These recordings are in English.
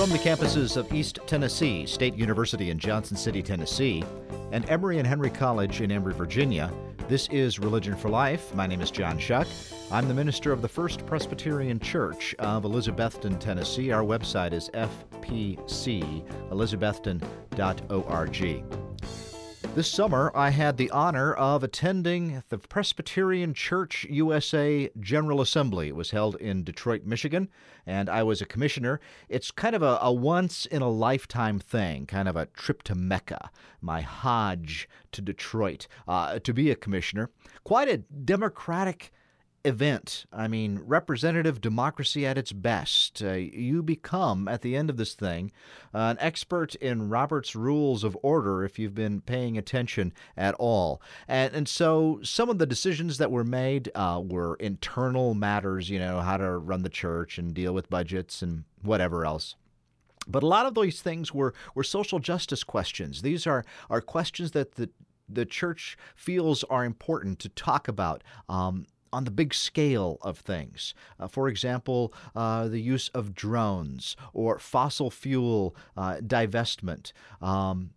From the campuses of East Tennessee State University in Johnson City, Tennessee, and Emory and Henry College in Emory, Virginia, this is Religion for Life. My name is John Shuck. I'm the minister of the First Presbyterian Church of Elizabethton, Tennessee. Our website is fpcelizabethton.org. This summer, I had the honor of attending the Presbyterian Church USA General Assembly. It was held in Detroit, Michigan, and I was a commissioner. It's kind of a, a once in a lifetime thing, kind of a trip to Mecca, my Hajj to Detroit, uh, to be a commissioner. Quite a democratic event. I mean, representative democracy at its best. Uh, you become, at the end of this thing, uh, an expert in Robert's Rules of Order if you've been paying attention at all. And, and so some of the decisions that were made uh, were internal matters, you know, how to run the church and deal with budgets and whatever else. But a lot of these things were, were social justice questions. These are, are questions that the the church feels are important to talk about. Um, on the big scale of things. Uh, for example, uh, the use of drones or fossil fuel uh, divestment. Um,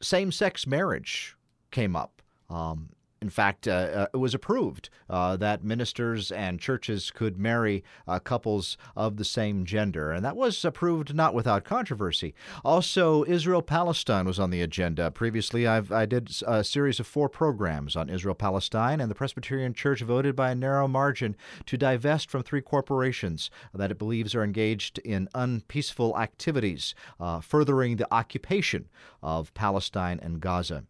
Same sex marriage came up. Um, in fact, uh, uh, it was approved uh, that ministers and churches could marry uh, couples of the same gender, and that was approved not without controversy. Also, Israel Palestine was on the agenda. Previously, I've, I did a series of four programs on Israel Palestine, and the Presbyterian Church voted by a narrow margin to divest from three corporations that it believes are engaged in unpeaceful activities, uh, furthering the occupation of Palestine and Gaza.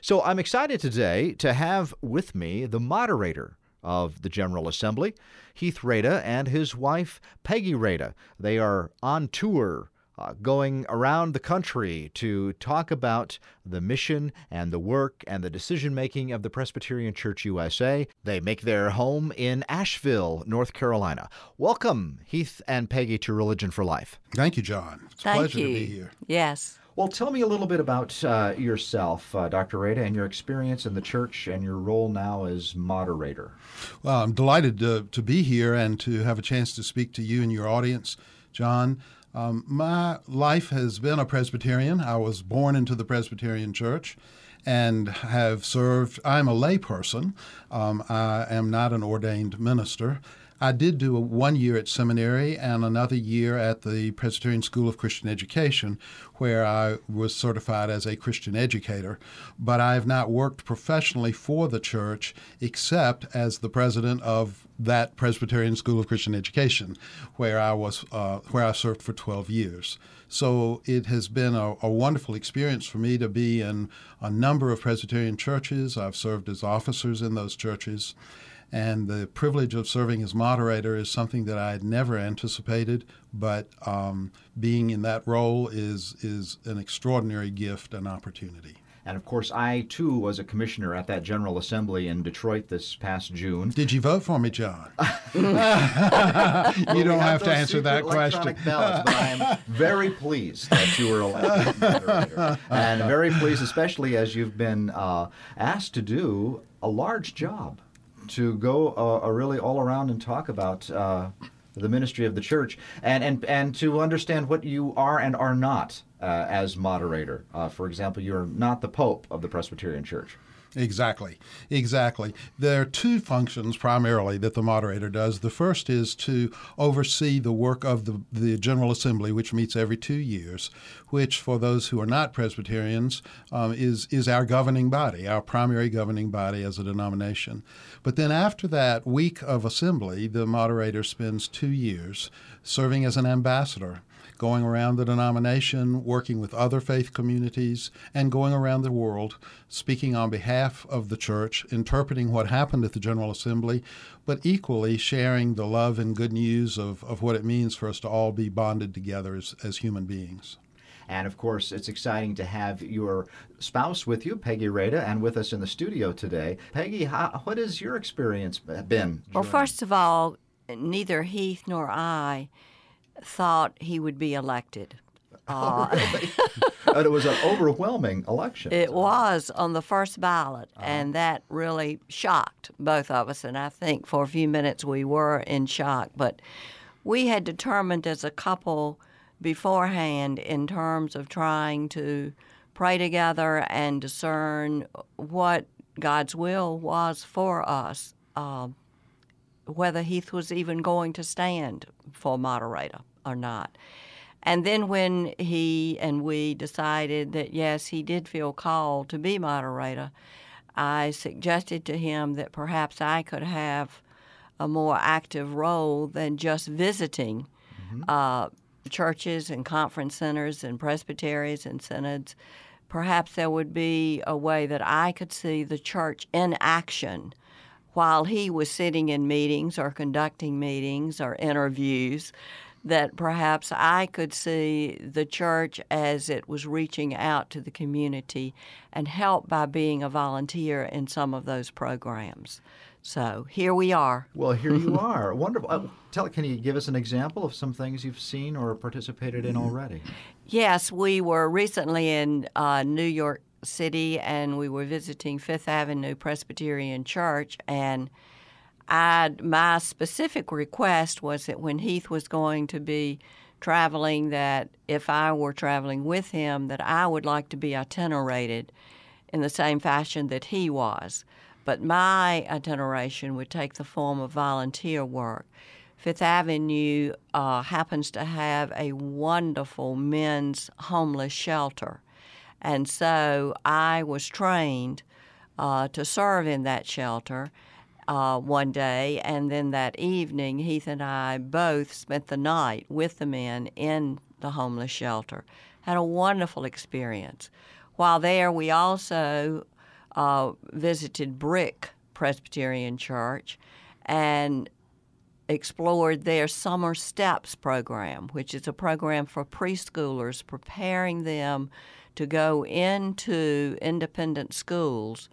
So I'm excited today to have with me the moderator of the General Assembly, Heath Rada, and his wife, Peggy Rada. They are on tour. Uh, going around the country to talk about the mission and the work and the decision making of the Presbyterian Church USA. They make their home in Asheville, North Carolina. Welcome, Heath and Peggy, to Religion for Life. Thank you, John. It's a Thank pleasure you. to be here. Yes. Well, tell me a little bit about uh, yourself, uh, Dr. Rada, and your experience in the church and your role now as moderator. Well, I'm delighted to, to be here and to have a chance to speak to you and your audience, John. Um, my life has been a Presbyterian. I was born into the Presbyterian Church and have served. I'm a layperson. Um, I am not an ordained minister. I did do a one year at seminary and another year at the Presbyterian School of Christian Education, where I was certified as a Christian educator. But I have not worked professionally for the church except as the president of that Presbyterian School of Christian Education, where I was uh, where I served for 12 years. So it has been a, a, wonderful experience for me to be in a number of Presbyterian churches. I've served as officers in those churches. And the privilege of serving as moderator is something that I had never anticipated, but um, being in that role is, is an extraordinary gift and opportunity. And of course, I too was a commissioner at that General Assembly in Detroit this past June. Did you vote for me, John? you don't have, have to answer that question. Ballots, but I am very pleased that you were elected moderator, and very pleased, especially as you've been uh, asked to do a large job to go uh, really all around and talk about uh, the ministry of the church and, and, and to understand what you are and are not uh, as moderator. Uh, for example, you're not the Pope of the Presbyterian Church. Exactly, exactly. There are two functions primarily that the moderator does. The first is to oversee the work of the, the General Assembly, which meets every two years, which, for those who are not Presbyterians, um, is, is our governing body, our primary governing body as a denomination. But then after that week of assembly, the moderator spends two years serving as an ambassador going around the denomination, working with other faith communities, and going around the world, speaking on behalf of the church, interpreting what happened at the General Assembly, but equally sharing the love and good news of, of what it means for us to all be bonded together as, as human beings. And of course, it's exciting to have your spouse with you, Peggy Rada, and with us in the studio today. Peggy, how, what has your experience been? Well, first of all, neither Heath nor I thought he would be elected. Uh, and it was an overwhelming election. It was on the first ballot, uh-huh. and that really shocked both of us. And I think for a few minutes we were in shock. But we had determined as a couple beforehand in terms of trying to pray together and discern what God's will was for us, uh, whether Heath was even going to stand for moderator or not. And then when he and we decided that yes, he did feel called to be moderator, I suggested to him that perhaps I could have a more active role than just visiting mm-hmm. uh, churches and conference centers and presbyteries and synods. Perhaps there would be a way that I could see the church in action while he was sitting in meetings or conducting meetings or interviews that perhaps I could see the church as it was reaching out to the community and help by being a volunteer in some of those programs. So here we are. Well, here you are. Wonderful. Uh, tell, can you give us an example of some things you've seen or participated in already? Yes, we were recently in uh, New York City and we were visiting Fifth Avenue Presbyterian Church and I my specific request was that when Heath was going to be traveling, that if I were traveling with him, that I would like to be itinerated in the same fashion that he was. But my itineration would take the form of volunteer work. Fifth Avenue uh, happens to have a wonderful men's homeless shelter. And so I was trained uh, to serve in that shelter uh, one day, and then that evening, Heath and I both spent the night with the men in the homeless shelter. Had a wonderful experience. While there, we also uh, visited Brick Presbyterian Church and explored their Summer Steps program, which is a program for preschoolers preparing them to go into independent schools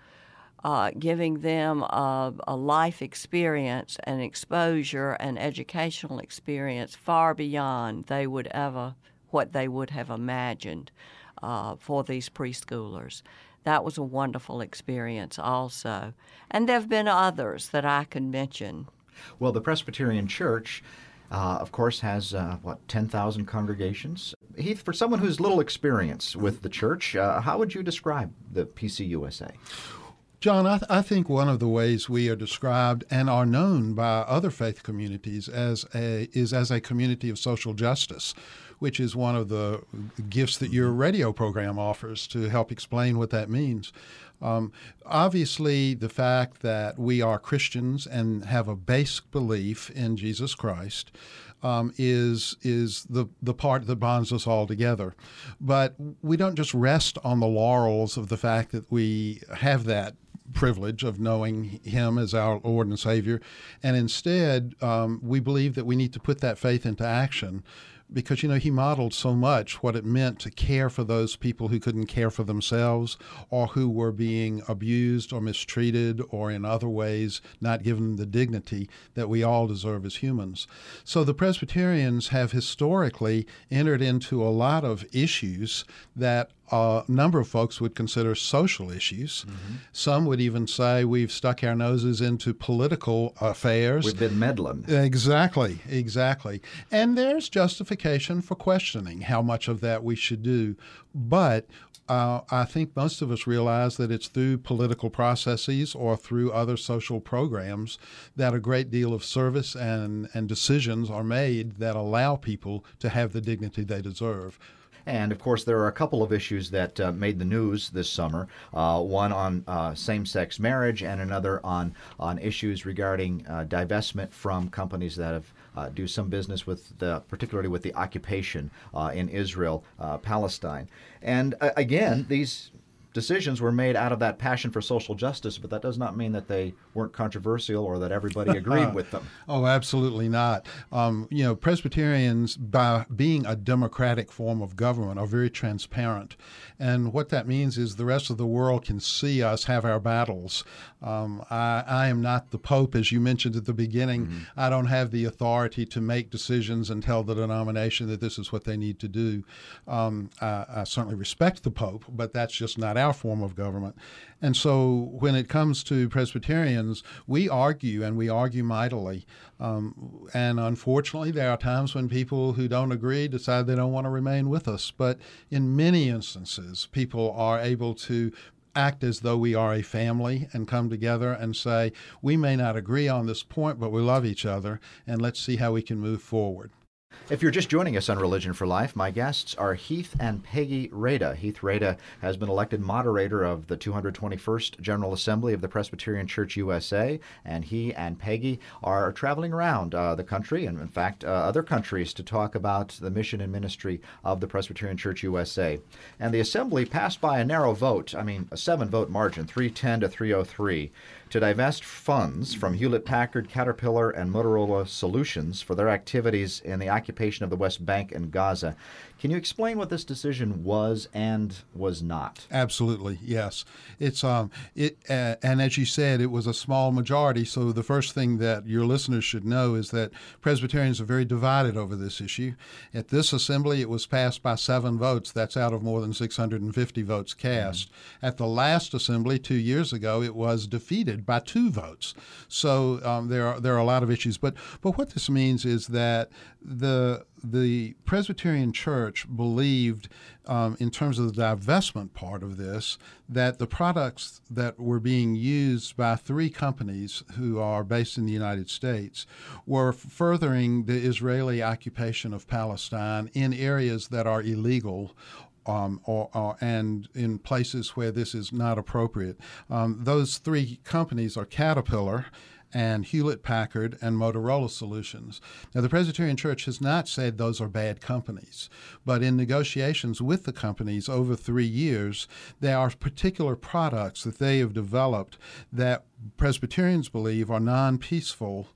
uh, giving them a, a, life experience and exposure and educational experience far beyond they would ever what they would have imagined uh, for these preschoolers. That was a wonderful experience, also. And there have been others that I can mention. Well, the Presbyterian Church. Uh, of course, has uh, what ten thousand congregations. Heath, for someone who's little experience with the church, uh, how would you describe the PCUSA? John, I, th- I, think one of the ways we are described and are known by other faith communities as a, is as a community of social justice, which is one of the gifts that your radio program offers to help explain what that means. Um, obviously, the fact that we are Christians and have a basic belief in Jesus Christ um, is is the the part that bonds us all together. But we don't just rest on the laurels of the fact that we have that privilege of knowing Him as our Lord and Savior. And instead, um, we believe that we need to put that faith into action because you know he modeled so much what it meant to care for those people who couldn't care for themselves or who were being abused or mistreated or in other ways not given the dignity that we all deserve as humans. So the Presbyterians have historically entered into a lot of issues that a number of folks would consider social issues. Mm-hmm. Some would even say we've stuck our noses into political affairs. We've been meddling. Exactly, exactly. And there's justification for questioning how much of that we should do. But uh, I think most of us realize that it's through political processes or through other social programs that a great deal of service and, and decisions are made that allow people to have the dignity they deserve. And of course, there are a couple of issues that uh, made the news this summer. Uh, one on uh, same-sex marriage, and another on on issues regarding uh, divestment from companies that have uh, do some business with the, particularly with the occupation uh, in Israel, Palestine. And again, these decisions were made out of that passion for social justice, but that does not mean that they weren't controversial or that everybody agreed with them. Oh, absolutely not. Um, you know, Presbyterians, by being a democratic form of government, are very transparent. And what that means is the rest of the world can see us have our battles. Um, I, I, am not the Pope, as you mentioned at the beginning. Mm-hmm. I don't have the authority to make decisions and tell the denomination that this is what they need to do. Um, I, I certainly respect the Pope, but that's just not about our form of government. And so when it comes to Presbyterians, we argue and we argue mightily. Um, and unfortunately, there are times when people who don't agree decide they don't want to remain with us. But in many instances, people are able to act as though we are a family and come together and say, we may not agree on this point, but we love each other, and let's see how we can move forward. If you're just joining us on Religion for Life, my guests are Heath and Peggy Rada. Heath Rada has been elected moderator of the 221st General Assembly of the Presbyterian Church USA, and he and Peggy are traveling around uh, the country and, in fact, uh, other countries to talk about the mission and ministry of the Presbyterian Church USA. And the Assembly passed by a narrow vote, I mean, a seven vote margin, 310 to 303 to divest funds from Hewlett Packard, Caterpillar, and Motorola Solutions for their activities in the occupation of the West Bank and Gaza. Can you explain what this decision was and was not? Absolutely, yes. It's um it uh, and as you said, it was a small majority. So the first thing that your listeners should know is that Presbyterians are very divided over this issue. At this assembly, it was passed by seven votes. That's out of more than 650 votes cast. Mm-hmm. At the last assembly two years ago, it was defeated by two votes. So um, there are there are a lot of issues. But but what this means is that the the Presbyterian Church believed, um, in terms of the divestment part of this, that the products that were being used by three companies who are based in the United States were furthering the Israeli occupation of Palestine in areas that are illegal um, or, or, and in places where this is not appropriate. Um, those three companies are Caterpillar and Hewlett Packard and Motorola Solutions. Now, the Presbyterian Church has not said those are bad companies, but in negotiations with the companies over three years, there are particular products that they have developed that Presbyterians believe are non peaceful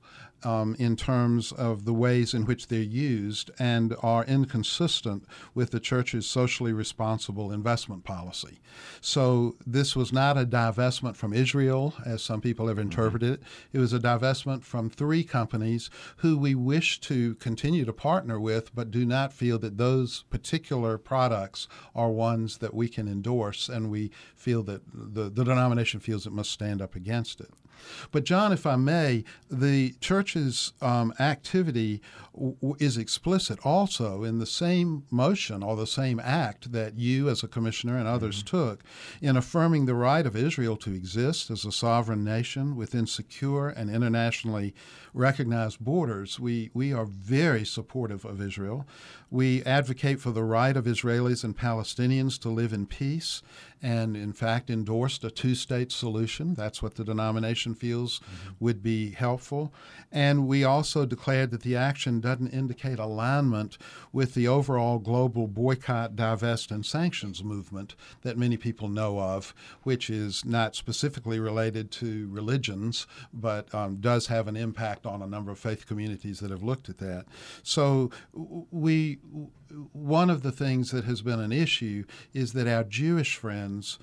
um, in terms of the ways in which they're used and are inconsistent with the church's socially responsible investment policy. So this was not a divestment from Israel, as some people have interpreted it. It was a divestment from three companies who we wish to continue to partner with, but do not feel that those particular products are ones that we can endorse, and we feel that the, the denomination feels it must stand up against it. But, John, if I may, the church's um, activity w- is explicit also in the same motion or the same act that you, as a commissioner, and others mm-hmm. took in affirming the right of Israel to exist as a sovereign nation within secure and internationally recognized borders. We, we are very supportive of Israel. We advocate for the right of Israelis and Palestinians to live in peace and, in fact, endorsed a two state solution. That's what the denomination feels mm-hmm. would be helpful. And we also declared that the action doesn't indicate alignment with the overall global boycott, divest, and sanctions movement that many people know of, which is not specifically related to religions, but um, does have an impact on a number of faith communities that have looked at that. So we one of the things that has been an issue is that our Jewish friends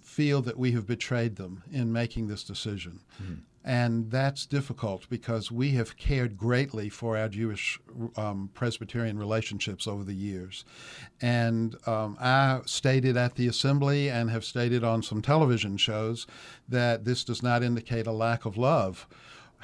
feel that we have betrayed them in making this decision. Mm. And that's difficult because we have cared greatly for our Jewish um, Presbyterian relationships over the years. And um, I stated at the assembly and have stated on some television shows that this does not indicate a lack of love.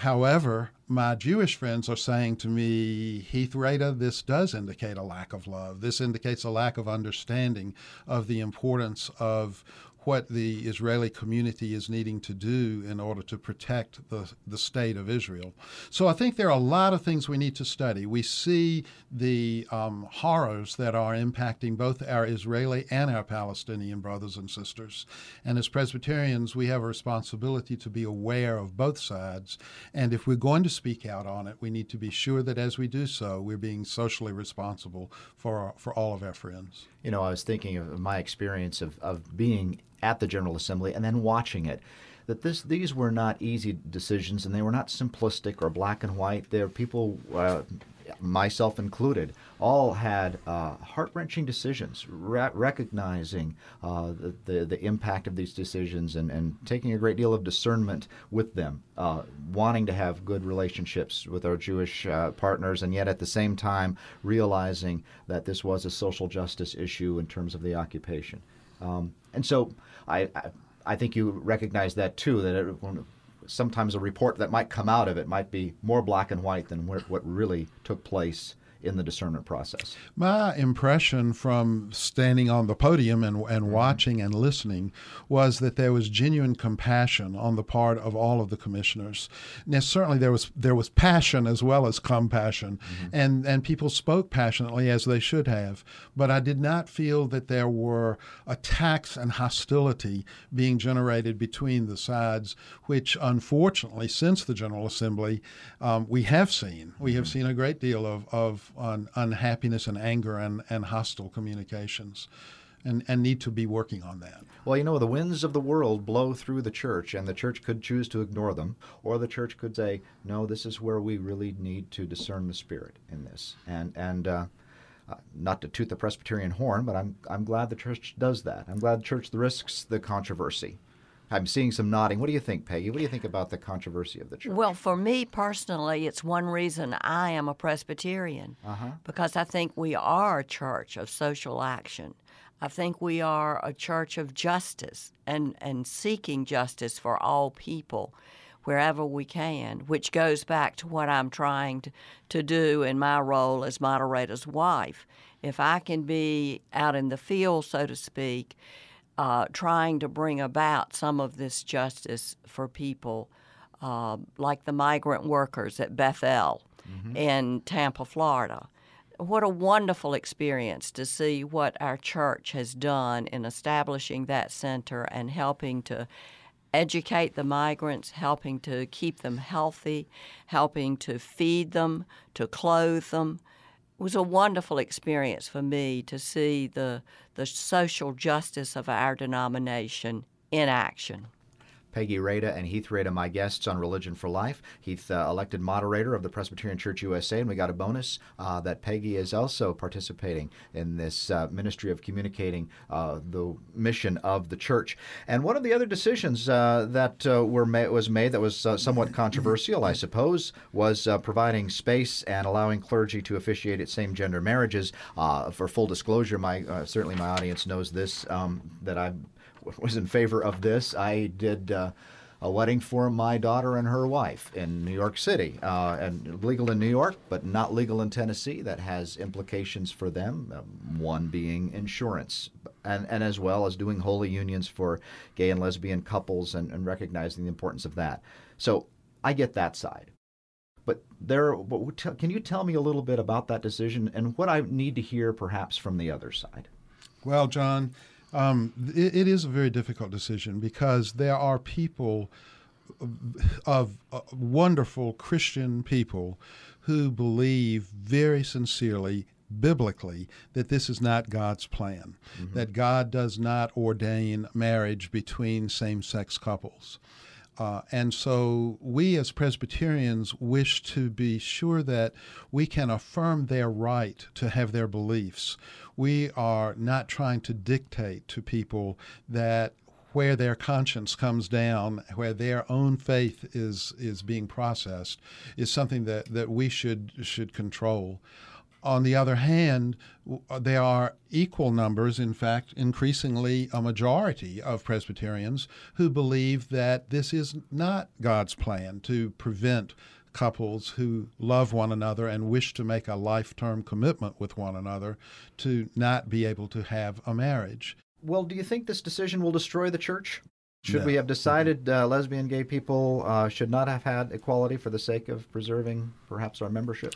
However, my Jewish friends are saying to me, Heath Rada, this does indicate a lack of love. This indicates a lack of understanding of the importance of what the Israeli community is needing to do in order to protect the, the state of Israel. So I think there are a lot of things we need to study. We see the um, horrors that are impacting both our Israeli and our Palestinian brothers and sisters. And as Presbyterians, we have a responsibility to be aware of both sides. And if we're going to speak out on it, we need to be sure that as we do so, we're being socially responsible for, for all of our friends. You know, I was thinking of my experience of, of being at the General Assembly and then watching it. That this these were not easy decisions and they were not simplistic or black and white. There people, uh, myself included, all had uh, heart wrenching decisions, re- recognizing uh, the, the, the impact of these decisions and, and taking a great deal of discernment with them, uh, wanting to have good relationships with our Jewish uh, partners, and yet at the same time realizing that this was a social justice issue in terms of the occupation. Um, and so I, I, I think you recognize that too. That it, sometimes a report that might come out of it might be more black and white than what really took place in the discernment process. My impression from standing on the podium and, and mm-hmm. watching and listening was that there was genuine compassion on the part of all of the commissioners. Now, certainly there was there was passion as well as compassion, mm-hmm. and and people spoke passionately as they should have. But I did not feel that there were attacks and hostility being generated between the sides, which unfortunately, since the General Assembly, um, we have seen. We have mm-hmm. seen a great deal of, of on unhappiness and anger and, and hostile communications and, and need to be working on that. Well, you know, the winds of the world blow through the church, and the church could choose to ignore them, or the church could say, no, this is where we really need to discern the Spirit in this. And, and uh, uh, not to toot the Presbyterian horn, but I'm, I'm glad the church does that. I'm glad the church risks the controversy. I'm seeing some nodding. What do you think, Peggy? What do you think about the controversy of the church? Well, for me personally, it's one reason I am a Presbyterian uh-huh. because I think we are a church of social action. I think we are a church of justice and, and seeking justice for all people wherever we can, which goes back to what I'm trying to, to do in my role as moderator's wife. If I can be out in the field, so to speak, uh, trying to bring about some of this justice for people, uh, like the migrant workers at Bethel mm-hmm. in Tampa, Florida. What a wonderful experience to see what our church has done in establishing that center and helping to educate the migrants, helping to keep them healthy, helping to feed them, to clothe them, was a wonderful experience for me to see the, the social justice of our denomination in action. Peggy Rada and Heath Rada, my guests on Religion for Life. Heath, uh, elected moderator of the Presbyterian Church USA, and we got a bonus uh, that Peggy is also participating in this uh, ministry of communicating uh, the mission of the church. And one of the other decisions uh, that uh, were ma- was made that was somewhat controversial, I suppose, was providing space and allowing clergy to officiate at same-gender marriages. for full disclosure, my certainly my audience knows this um, that I was in favor of this. I did uh, a wedding for my daughter and her wife in New York City, uh, and legal in New York, but not legal in Tennessee. That has implications for them. Um, one being insurance, and and as well as doing holy unions for gay and lesbian couples, and, and recognizing the importance of that. So I get that side. But there, can you tell me a little bit about that decision and what I need to hear perhaps from the other side? Well, John, um, it, it is a very difficult decision because there are people of uh, wonderful Christian people who believe very sincerely biblically that this is not God's plan, mm-hmm. that God does not ordain marriage between same sex couples. Uh, and so we as Presbyterians wish to be sure that we can affirm their right to have their beliefs. We are not trying to dictate to people that where their conscience comes down, where their own faith is is being processed, is something that, that we should should control. On the other hand, uh, there are equal numbers, in fact, increasingly a majority of Presbyterians who believe that this is not God's plan to prevent couples who love one another and wish to make a life term commitment with one another to not be able to have a marriage. Well, do you think this decision will destroy the church? Should no. we have decided uh, lesbian gay people uh, should not have had equality for the sake of preserving perhaps our membership?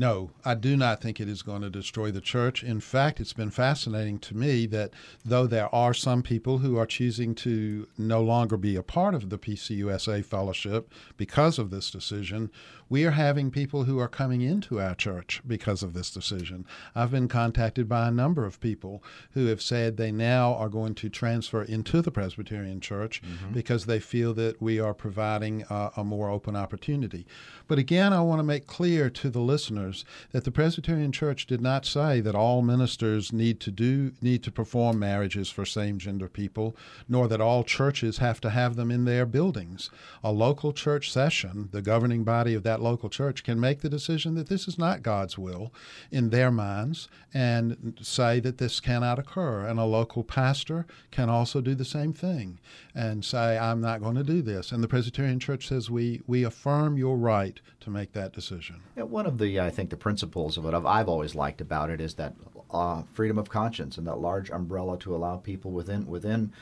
No, I do not think it is going to destroy the church. In fact, it's been fascinating to me that though there are some people who are choosing to no longer be a part of the PCUSA fellowship because of this decision, we are having people who are coming into our church because of this decision. I've been contacted by a number of people who have said they now are going to transfer into the Presbyterian Church mm-hmm. because they feel that we are providing uh, a more open opportunity. But again, I want to make clear to the listeners that the Presbyterian Church did not say that all ministers need to do need to perform marriages for same-gender people, nor that all churches have to have them in their buildings. A local church session, the governing body of that that local church can make the decision that this is not God's will in their minds and say that this cannot occur. And a local pastor can also do the same thing and say, I'm not going to do this. And the Presbyterian Church says we, we affirm your right to make that decision. Yeah, one of the, I think, the principles of what I've, always liked about it is that uh, freedom of conscience and that large umbrella to allow people within within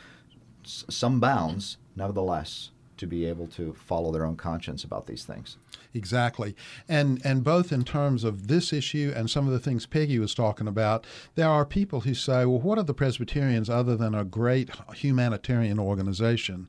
some bounds, nevertheless, to be able to follow their own conscience about these things. Exactly. And and both in terms of this issue and some of the things Peggy was talking about, there are people who say, well, what are the Presbyterians other than a great humanitarian organization?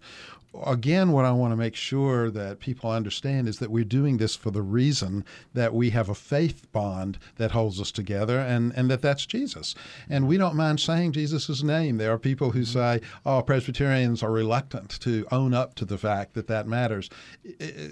Again, what I want to make sure that people understand is that we're doing this for the reason that we have a faith bond that holds us together and, and that that's Jesus. And we don't mind saying Jesus' name. There are people who say, oh, Presbyterians are reluctant to own up to the fact that that matters.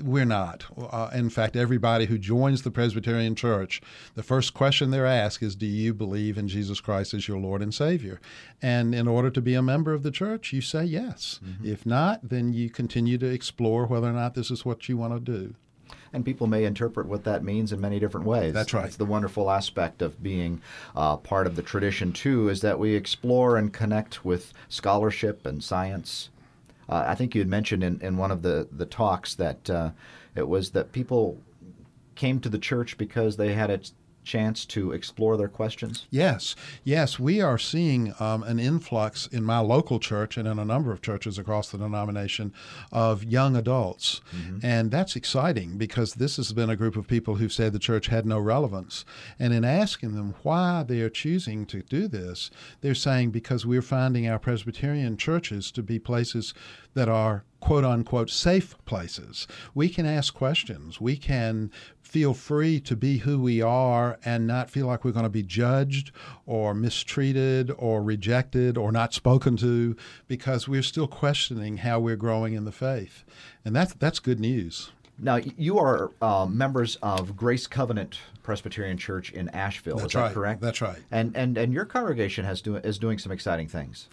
We're not. Uh, in fact, everybody who joins the Presbyterian Church, the first question they're asked is, do you believe in Jesus Christ as your Lord and Savior? And in order to be a member of the church, you say yes. Mm-hmm. If not, then you continue to explore whether or not this is what you want to do. And people may interpret what that means in many different ways. That's right. That's the wonderful aspect of being uh, part of the tradition, too, is that we explore and connect with scholarship and science. Uh, I think you had mentioned in, in one of the, the talks that uh, it was that people came to the church because they had a chance to explore their questions? Yes, yes. We are seeing um, an influx in my local church and in a number of churches across the denomination of young adults. Mm-hmm. And that's exciting because this has been a group of people who've said the church had no relevance. And in asking them why they are choosing to do this, they're saying because we're finding our Presbyterian churches to be places that are quote unquote safe places. We can ask questions. We can feel free to be who we are and not feel like we're going to be judged or mistreated or rejected or not spoken to because we're still questioning how we're growing in the faith. And that's, that's good news. Now, you are uh, members of Grace Covenant Presbyterian Church in Asheville. That's is that right. correct? That's right. And and and your congregation has do, is doing some exciting things.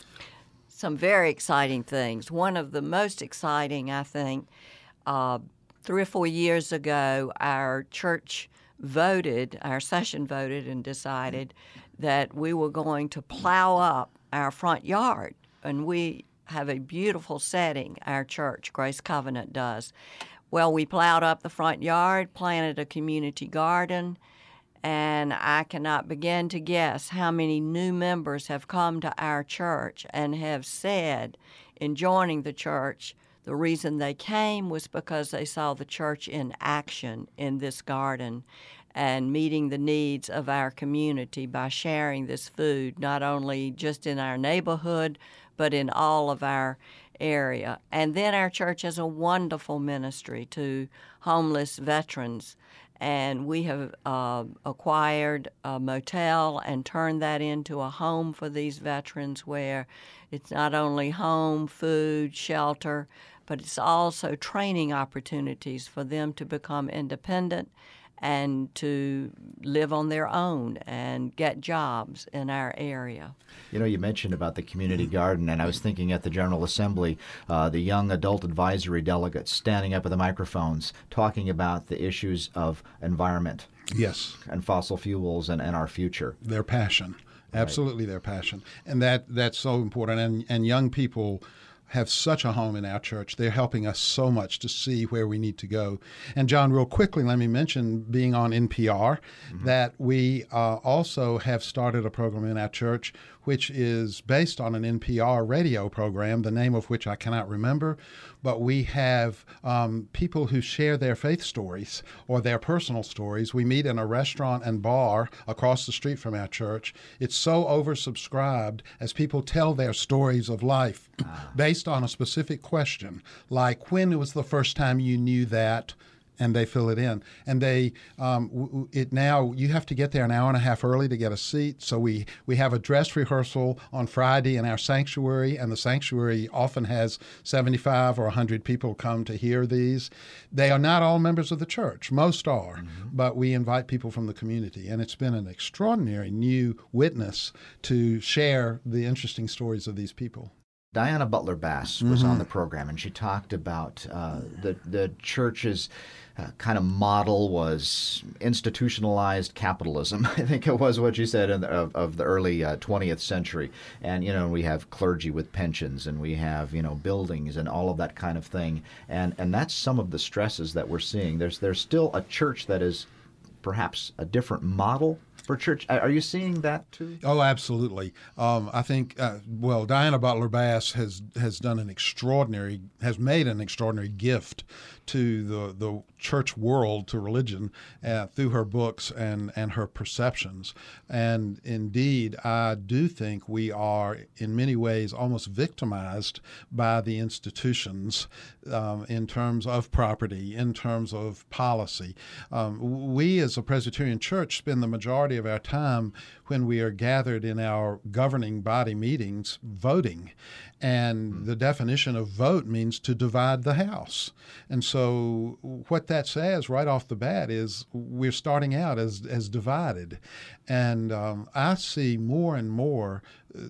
Some very exciting things. One of the most exciting, I think, uh, three or four years ago, our church voted, our session voted and decided that we were going to plow up our front yard. And we have a beautiful setting, our church, Grace Covenant does. Well, we plowed up the front yard, planted a community garden, and I cannot begin to guess how many new members have come to our church and have said in joining the church the reason they came was because they saw the church in action in this garden and meeting the needs of our community by sharing this food, not only just in our neighborhood, but in all of our area. And then our church has a wonderful ministry to homeless veterans. And we have uh, acquired a motel and turned that into a home for these veterans where it's not only home, food, shelter, but it's also training opportunities for them to become independent and to live on their own and get jobs in our area. You know, you mentioned about the community garden, and I was thinking at the General Assembly, uh, the young adult advisory delegates standing up at the microphones talking about the issues of environment. Yes. And fossil fuels and, and our future. Their passion. Absolutely right. their passion. And that that's so important. And, and young people have such a home in our church. They're helping us so much to see where we need to go. And John, real quickly, let me mention being on NPR mm-hmm. that we uh, also have started a program in our church which is based on an NPR radio program, the name of which I cannot remember. But we have um, people who share their faith stories or their personal stories. We meet in a restaurant and bar across the street from our church. It's so oversubscribed as people tell their stories of life ah. based on a specific question, like when was the first time you knew that? And they fill it in. And they um, it now you have to get there an hour and a half early to get a seat. So we we have a dress rehearsal on Friday in our sanctuary, and the sanctuary often has 75 or 100 people come to hear these. They are not all members of the church. Most are, mm-hmm. but we invite people from the community, and it's been an extraordinary new witness to share the interesting stories of these people. Diana Butler Bass was on the program, and she talked about uh, the the church's uh, kind of model was institutionalized capitalism. I think it was what she said in the, of, of the early uh, 20th century. And you know, we have clergy with pensions, and we have you know buildings and all of that kind of thing. And and that's some of the stresses that we're seeing. There's there's still a church that is perhaps a different model for church. Are you seeing that too? Oh, absolutely. Um, I think uh, well, Diana Butler Bass has has done an extraordinary has made an extraordinary gift to the the church world to religion uh, through her books and and her perceptions. And indeed, I do think we are in many ways almost victimized by the institutions um, in terms of property, in terms of policy. Um, we as a Presbyterian church spend the majority of our time when we are gathered in our governing body meetings voting. And mm. the definition of vote means to divide the House. And so, what that says right off the bat is we're starting out as, as divided. And um, I see more and more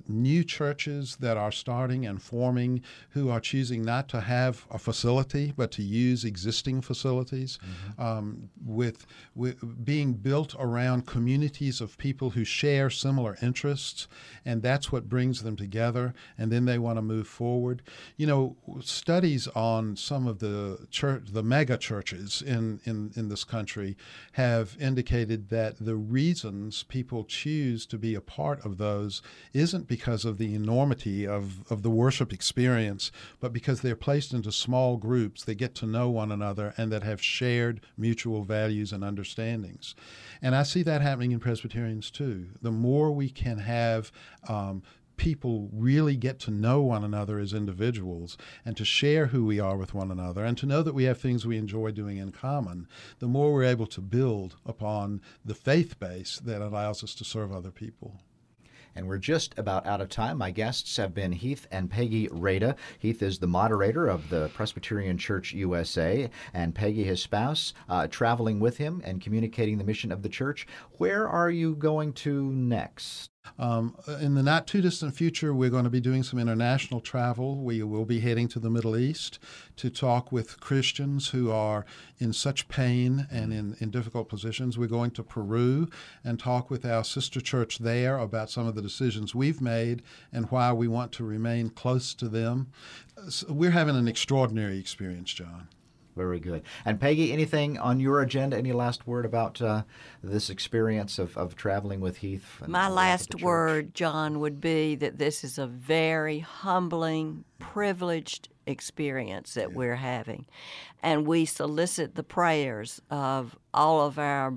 new churches that are starting and forming who are choosing not to have a facility but to use existing facilities mm-hmm. um, with, with being built around communities of people who share similar interests and that's what brings them together and then they want to move forward you know studies on some of the church the mega churches in, in, in this country have indicated that the reasons people choose to be a part of those is isn't because of the enormity of, of the worship experience, but because they're placed into small groups that get to know one another and that have shared mutual values and understandings. And I see that happening in Presbyterians too. The more we can have um, people really get to know one another as individuals and to share who we are with one another and to know that we have things we enjoy doing in common, the more we're able to build upon the faith base that allows us to serve other people. And we're just about out of time. My guests have been Heath and Peggy Rada. Heath is the moderator of the Presbyterian Church USA, and Peggy, his spouse, uh, traveling with him and communicating the mission of the church. Where are you going to next? Um, in the not too distant future, we're going to be doing some international travel. We will be heading to the Middle East to talk with Christians who are in such pain and in, in difficult positions. We're going to Peru and talk with our sister church there about some of the decisions we've made and why we want to remain close to them. So we're having an extraordinary experience, John. Very good. And Peggy, anything on your agenda? Any last word about uh, this experience of, of traveling with Heath? My last word, John, would be that this is a very humbling, privileged experience that yeah. we're having. And we solicit the prayers of all of our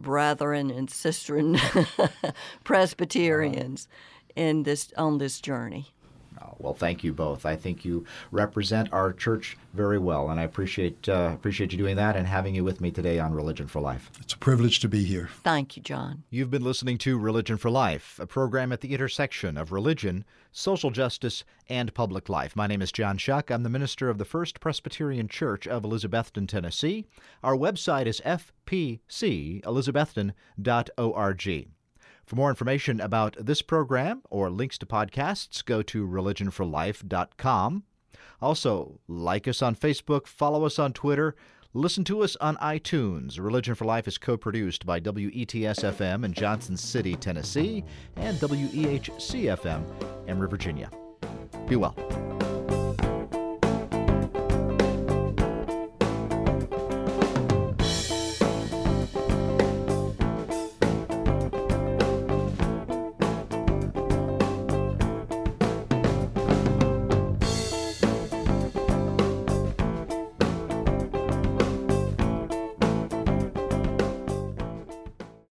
brethren and sistren Presbyterians uh-huh. in this on this journey. Well, thank you both. I think you represent our church very well, and I appreciate uh, appreciate you doing that and having you with me today on Religion for Life. It's a privilege to be here. Thank you, John. You've been listening to Religion for Life, a program at the intersection of religion, social justice, and public life. My name is John Shuck. I'm the minister of the First Presbyterian Church of Elizabethton, Tennessee. Our website is fpcelizabethton.org. For more information about this program or links to podcasts, go to religionforlife.com. Also, like us on Facebook, follow us on Twitter, listen to us on iTunes. Religion for Life is co produced by WETS FM in Johnson City, Tennessee, and WEHC FM, Emory, Virginia. Be well.